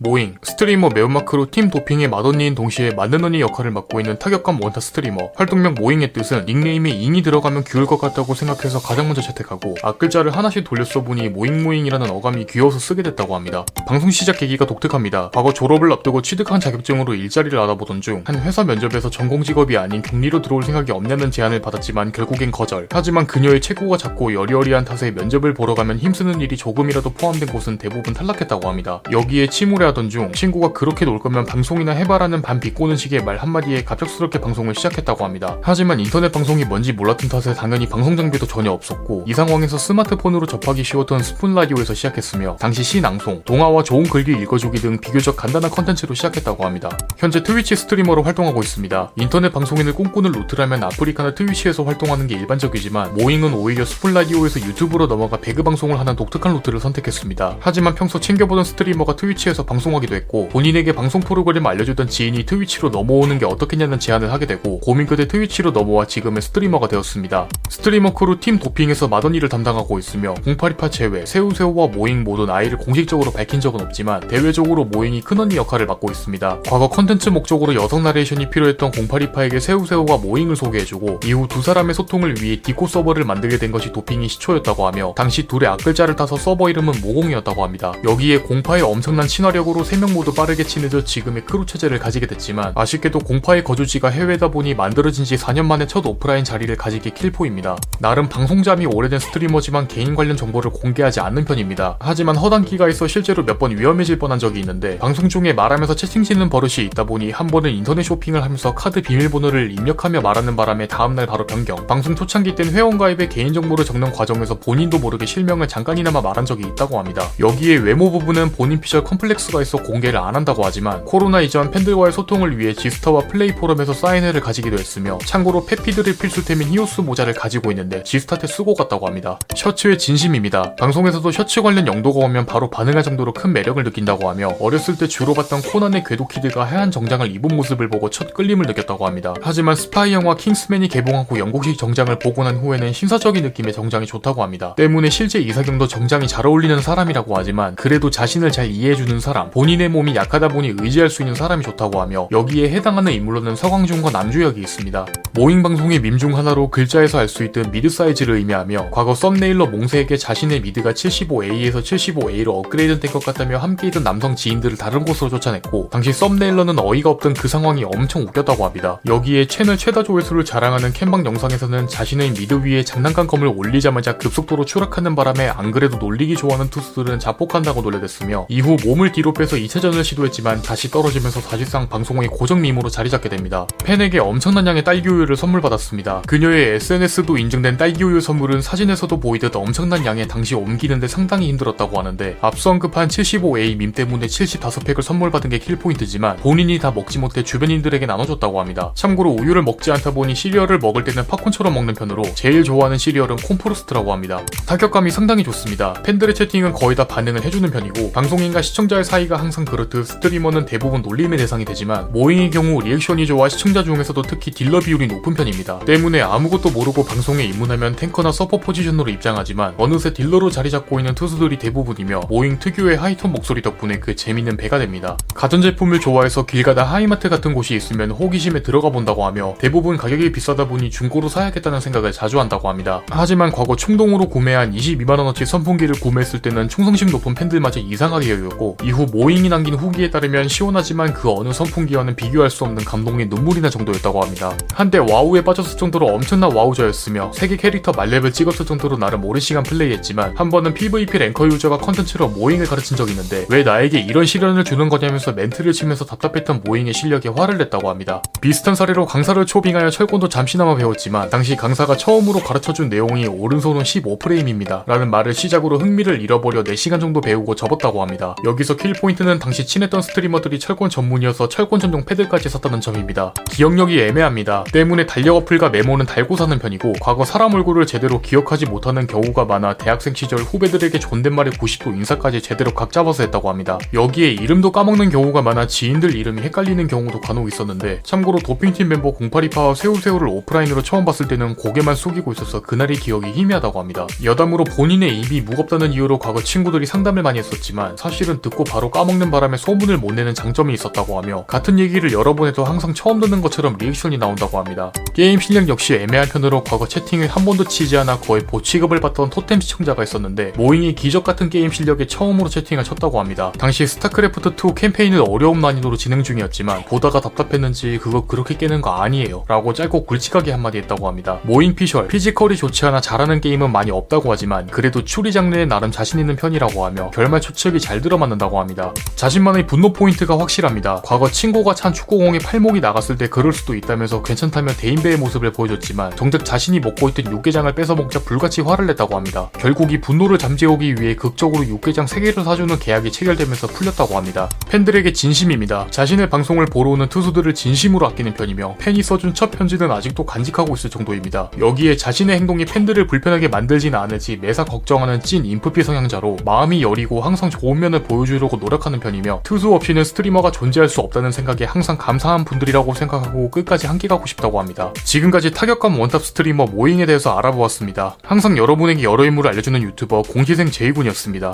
모잉, 스트리머 매운마크로 팀 도핑의 맏언니인 동시에 맞는 언니 역할을 맡고 있는 타격감 원탑 스트리머. 활동명 모잉의 뜻은 닉네임에 잉이 들어가면 귀여울 것 같다고 생각해서 가장 먼저 채택하고 앞글자를 하나씩 돌려 써보니 모잉모잉이라는 어감이 귀여워서 쓰게 됐다고 합니다. 방송 시작 계기가 독특합니다. 과거 졸업을 앞두고 취득한 자격증으로 일자리를 알아보던 중 한 회사 면접에서 전공 직업이 아닌 경리로 들어올 생각이 없냐는 제안을 받았지만 결국엔 거절. 하지만 그녀의 체구가 작고 여리여리한 탓에 면접을 보러 가면 힘쓰는 일이 조금이라도 포함된 곳은 대부분 탈락했다고 합니다. 여기에 침울해 하던 중 친구가 그렇게 놀 거면 방송이나 해봐라는 반 비꼬는 식의 말 한마디에 갑작스럽게 방송을 시작했다고 합니다. 하지만 인터넷 방송이 뭔지 몰랐던 탓에 당연히 방송 장비도 전혀 없었고 이 상황에서 스마트폰으로 접하기 쉬웠던 스푼 라디오에서 시작했으며 당시 시낭송, 동화와 좋은 글귀 읽어주기 등 비교적 간단한 컨텐츠로 시작했다고 합니다. 현재 트위치 스트리머로 활동하고 있습니다. 인터넷 방송인을 꿈꾸는 루트라면 아프리카나 트위치에서 활동하는 게 일반적이지만 모잉은 오히려 스푼 라디오에서 유튜브로 넘어가 배그 방송을 하는 독특한 루트를 선택했습니다. 하지만 평소 챙겨보던 스트리머가 트위치에서 방 송하기도 했고 본인에게 방송 프로그램을 알려주던 지인이 트위치로 넘어오는 게 어떻겠냐는 제안을 하게 되고 고민 끝에 트위치로 넘어와 지금의 스트리머가 되었습니다. 스트리머 크루 팀 도핑에서 맏언니를 담당하고 있으며 0828 제외, 새우새우와 모잉 모두 나이를 공식적으로 밝힌 적은 없지만 대외적으로 모잉이 큰언니 역할을 맡고 있습니다. 과거 컨텐츠 목적으로 여성 나레이션이 필요했던 0828에게 새우새우와 모잉을 소개해주고 이후 두 사람의 소통을 위해 디코 서버를 만들게 된 것이 도핑의 시초였다고 하며 당시 둘의 앞글자를 따서 서버 이름은 모공이었다고 합니다. 여기에 공파의 엄청난 친화력 으로 3명 모두 빠르게 친해져 지금의 크루 체제를 가지게 됐지만 아쉽게도 공파의 거주지가 해외다 보니 만들어진 지 4년 만에 첫 오프라인 자리를 가지게 킬포입니다. 나름 방송짬이 오래된 스트리머지만 개인 관련 정보를 공개하지 않는 편입니다. 하지만 허당기가 있어 실제로 몇 번 위험해질 뻔한 적이 있는데 방송 중에 말하면서 채팅 치는 버릇이 있다 보니 한 번은 인터넷 쇼핑을 하면서 카드 비밀번호를 입력하며 말하는 바람에 다음날 바로 변경. 방송 초창기 땐 회원 가입에 개인정보를 적는 과정에서 본인도 모르게 실명을 잠깐이나마 말한 적이 있다고 합니다. 여기에 외모 부분은 본인 피셜 컴플렉스가 있어 공개를 안 한다고 하지만 코로나 이전 팬들과의 소통을 위해 지스타와 플레이 포럼에서 사인회를 가지기도 했으며 참고로 페피들의 필수템인 히오스 모자를 가지고 있는데 지스타 때 쓰고 갔다고 합니다. 셔츠에 진심입니다. 방송에서도 셔츠 관련 영도가 오면 바로 반응할 정도로 큰 매력을 느낀다고 하며 어렸을 때 주로 봤던 코난의 괴도키드가 하얀 정장을 입은 모습을 보고 첫 끌림을 느꼈다고 합니다. 하지만 스파이 영화 킹스맨이 개봉하고 영국식 정장을 보고 난 후에는 신사적인 느낌의 정장이 좋다고 합니다. 때문에 실제 이상형도 정장이 잘 어울리는 사람이라고 하지만 그래도 자신을 잘 이해해주는 사람, 본인의 몸이 약하다 보니 의지할 수 있는 사람이 좋다고 하며 여기에 해당하는 인물로는 서강준과 남주혁이 있습니다. 모잉 방송의 밈 중 하나로 글자에서 알 수 있듯 미드 사이즈를 의미하며 과거 썸네일러 몽세에게 자신의 미드가 75A에서 75A로 업그레이드 된 것 같다며 함께 있던 남성 지인들을 다른 곳으로 쫓아냈고 당시 썸네일러는 어이가 없던 그 상황이 엄청 웃겼다고 합니다. 여기에 채널 최다 조회수를 자랑하는 캠방 영상에서는 자신의 미드 위에 장난감검을 올리자마자 급속도로 추락하는 바람에 안 그래도 놀리기 좋아하는 투수들은 자폭한다고 놀려댔으며 이후 몸을 뒤로 빼서 2차전을 시도했지만 다시 떨어지면서 사실상 방송의 고정 밈으로 자리 잡게 됩니다. 팬에게 엄청난 양의 딸기우유를 선물 받았습니다. 그녀의 SNS에도 인증된 딸기우유 선물은 사진에서도 보이듯 엄청난 양에 당시 옮기는데 상당히 힘들었다고 하는데 앞서 언급한 75A 밈 때문에 75팩을 선물 받은 게 킬포인트지만 본인이 다 먹지 못해 주변인들에게 나눠줬다고 합니다. 참고로 우유를 먹지 않다 보니 시리얼을 먹을 때는 팝콘처럼 먹는 편으로 제일 좋아하는 시리얼은 콘푸로스트라고 합니다. 타격감이 상당히 좋습니다. 팬들의 채팅은 거의 다 반응을 해주는 편이고 방송인과 시청자의 사이 가 항상 그렇듯 스트리머는 대부분 놀림의 대상이 되지만 모잉의 경우 리액션이 좋아 시청자 중에서도 특히 딜러 비율이 높은 편입니다. 때문에 아무것도 모르고 방송에 입문하면 탱커나 서폿 포지션으로 입장하지만 어느새 딜러로 자리 잡고 있는 투수들이 대부분이며 모잉 특유의 하이톤 목소리 덕분에 그 재미는 배가 됩니다. 가전제품을 좋아해서 길 가다 하이마트 같은 곳이 있으면 호기심에 들어가 본다고 하며 대부분 가격이 비싸다 보니 중고로 사야겠다는 생각을 자주 한다고 합니다. 하지만 과거 충동으로 구매한 22만원어치 선풍기를 구매했을 때는 충성심 높은 팬들마저 이상하게 여겼고 이후 모잉이 남긴 후기에 따르면 시원하지만 그 어느 선풍기와는 비교할 수 없는 감동의 눈물이 나 정도였다고 합니다. 한때 와우에 빠졌을 정도로 엄청난 와우저였으며 세 개 캐릭터 말렙을 찍었을 정도로 나름 오랜 시간 플레이했지만 한 번은 PVP 랭커 유저가 컨텐츠로 모잉을 가르친 적이 있는데 왜 나에게 이런 시련을 주는 거냐면서 멘트를 치면서 답답했던 모잉의 실력에 화를 냈다고 합니다. 비슷한 사례로 강사를 초빙하여 철권도 잠시나마 배웠지만 당시 강사가 처음으로 가르쳐준 내용이 오른손은 15프레임입니다. 라는 말을 시작으로 흥미를 잃어버려 4시간 정도 배우고 접었다고 합니다. 여기서 킬 포인트는 당시 친했던 스트리머들이 철권 전문이어서 철권 전용 패드까지 샀다는 점입니다. 기억력이 애매합니다. 때문에 달력 어플과 메모는 달고 사는 편이고 과거 사람 얼굴을 제대로 기억하지 못하는 경우가 많아 대학생 시절 후배들에게 존댓말에 90도 인사까지 제대로 각 잡아서 했다고 합니다. 여기에 이름도 까먹는 경우가 많아 지인들 이름이 헷갈리는 경우도 간혹 있었는데 참고로 도핑팀 멤버 0828와 새우새우를 오프라인으로 처음 봤을 때는 고개만 숙이고 있어서 그날의 기억이 희미하다고 합니다. 여담으로 본인의 입이 무겁다는 이유로 과거 친구들이 상담을 많이 했었지만 사실은 듣고 바로 제대로 까먹는 바람에 소문을 못 내는 장점이 있었다고 하며 같은 얘기를 여러 번 해도 항상 처음 듣는 것처럼 리액션이 나온다고 합니다. 게임 실력 역시 애매한 편으로 과거 채팅을 한 번도 치지 않아 거의 봇 취급을 받던 토템 시청자가 있었는데 모잉이 기적 같은 게임 실력에 처음으로 채팅을 쳤다고 합니다. 당시 스타크래프트2 캠페인을 어려운 난이도로 진행 중이었지만 보다가 답답했는지 그거 그렇게 깨는 거 아니에요 라고 짧고 굵직하게 한마디 했다고 합니다. 모잉 피셜, 피지컬이 좋지 않아 잘하는 게임은 많이 없다고 하지만 그래도 추리 장르에 나름 자신 있는 편이라고 하며 결말 추측이 잘 들어맞는다고 합니다. 자신만의 분노 포인트가 확실합니다. 과거 친구가 찬 축구공에 팔목이 나갔을 때 그럴 수도 있다면서 괜찮다며 대인배의 모습을 보여줬지만 정작 자신이 먹고 있던 육개장을 뺏어 먹자 불같이 화를 냈다고 합니다. 결국 이 분노를 잠재우기 위해 극적으로 육개장 3개를 사주는 계약이 체결되면서 풀렸다고 합니다. 팬들에게 진심입니다. 자신의 방송을 보러 오는 트수들을 진심으로 아끼는 편이며 팬이 써준 첫 편지는 아직도 간직하고 있을 정도입니다. 여기에 자신의 행동이 팬들을 불편하게 만들지는 않을지 매사 걱정하는 찐 인프피 성향자로 마음이 여리고 항상 좋은 면을 보여주려고 노력하는 편이며 트수 없이는 스트리머가 존재할 수 없다는 생각에 항상 감사한 분들이라고 생각하고 끝까지 함께 가고 싶다고 합니다. 지금까지 타격감 원탑 스트리머 모잉에 대해서 알아보았습니다. 항상 여러분에게 여러 인물을 알려주는 유튜버 공시생 제이군이었습니다.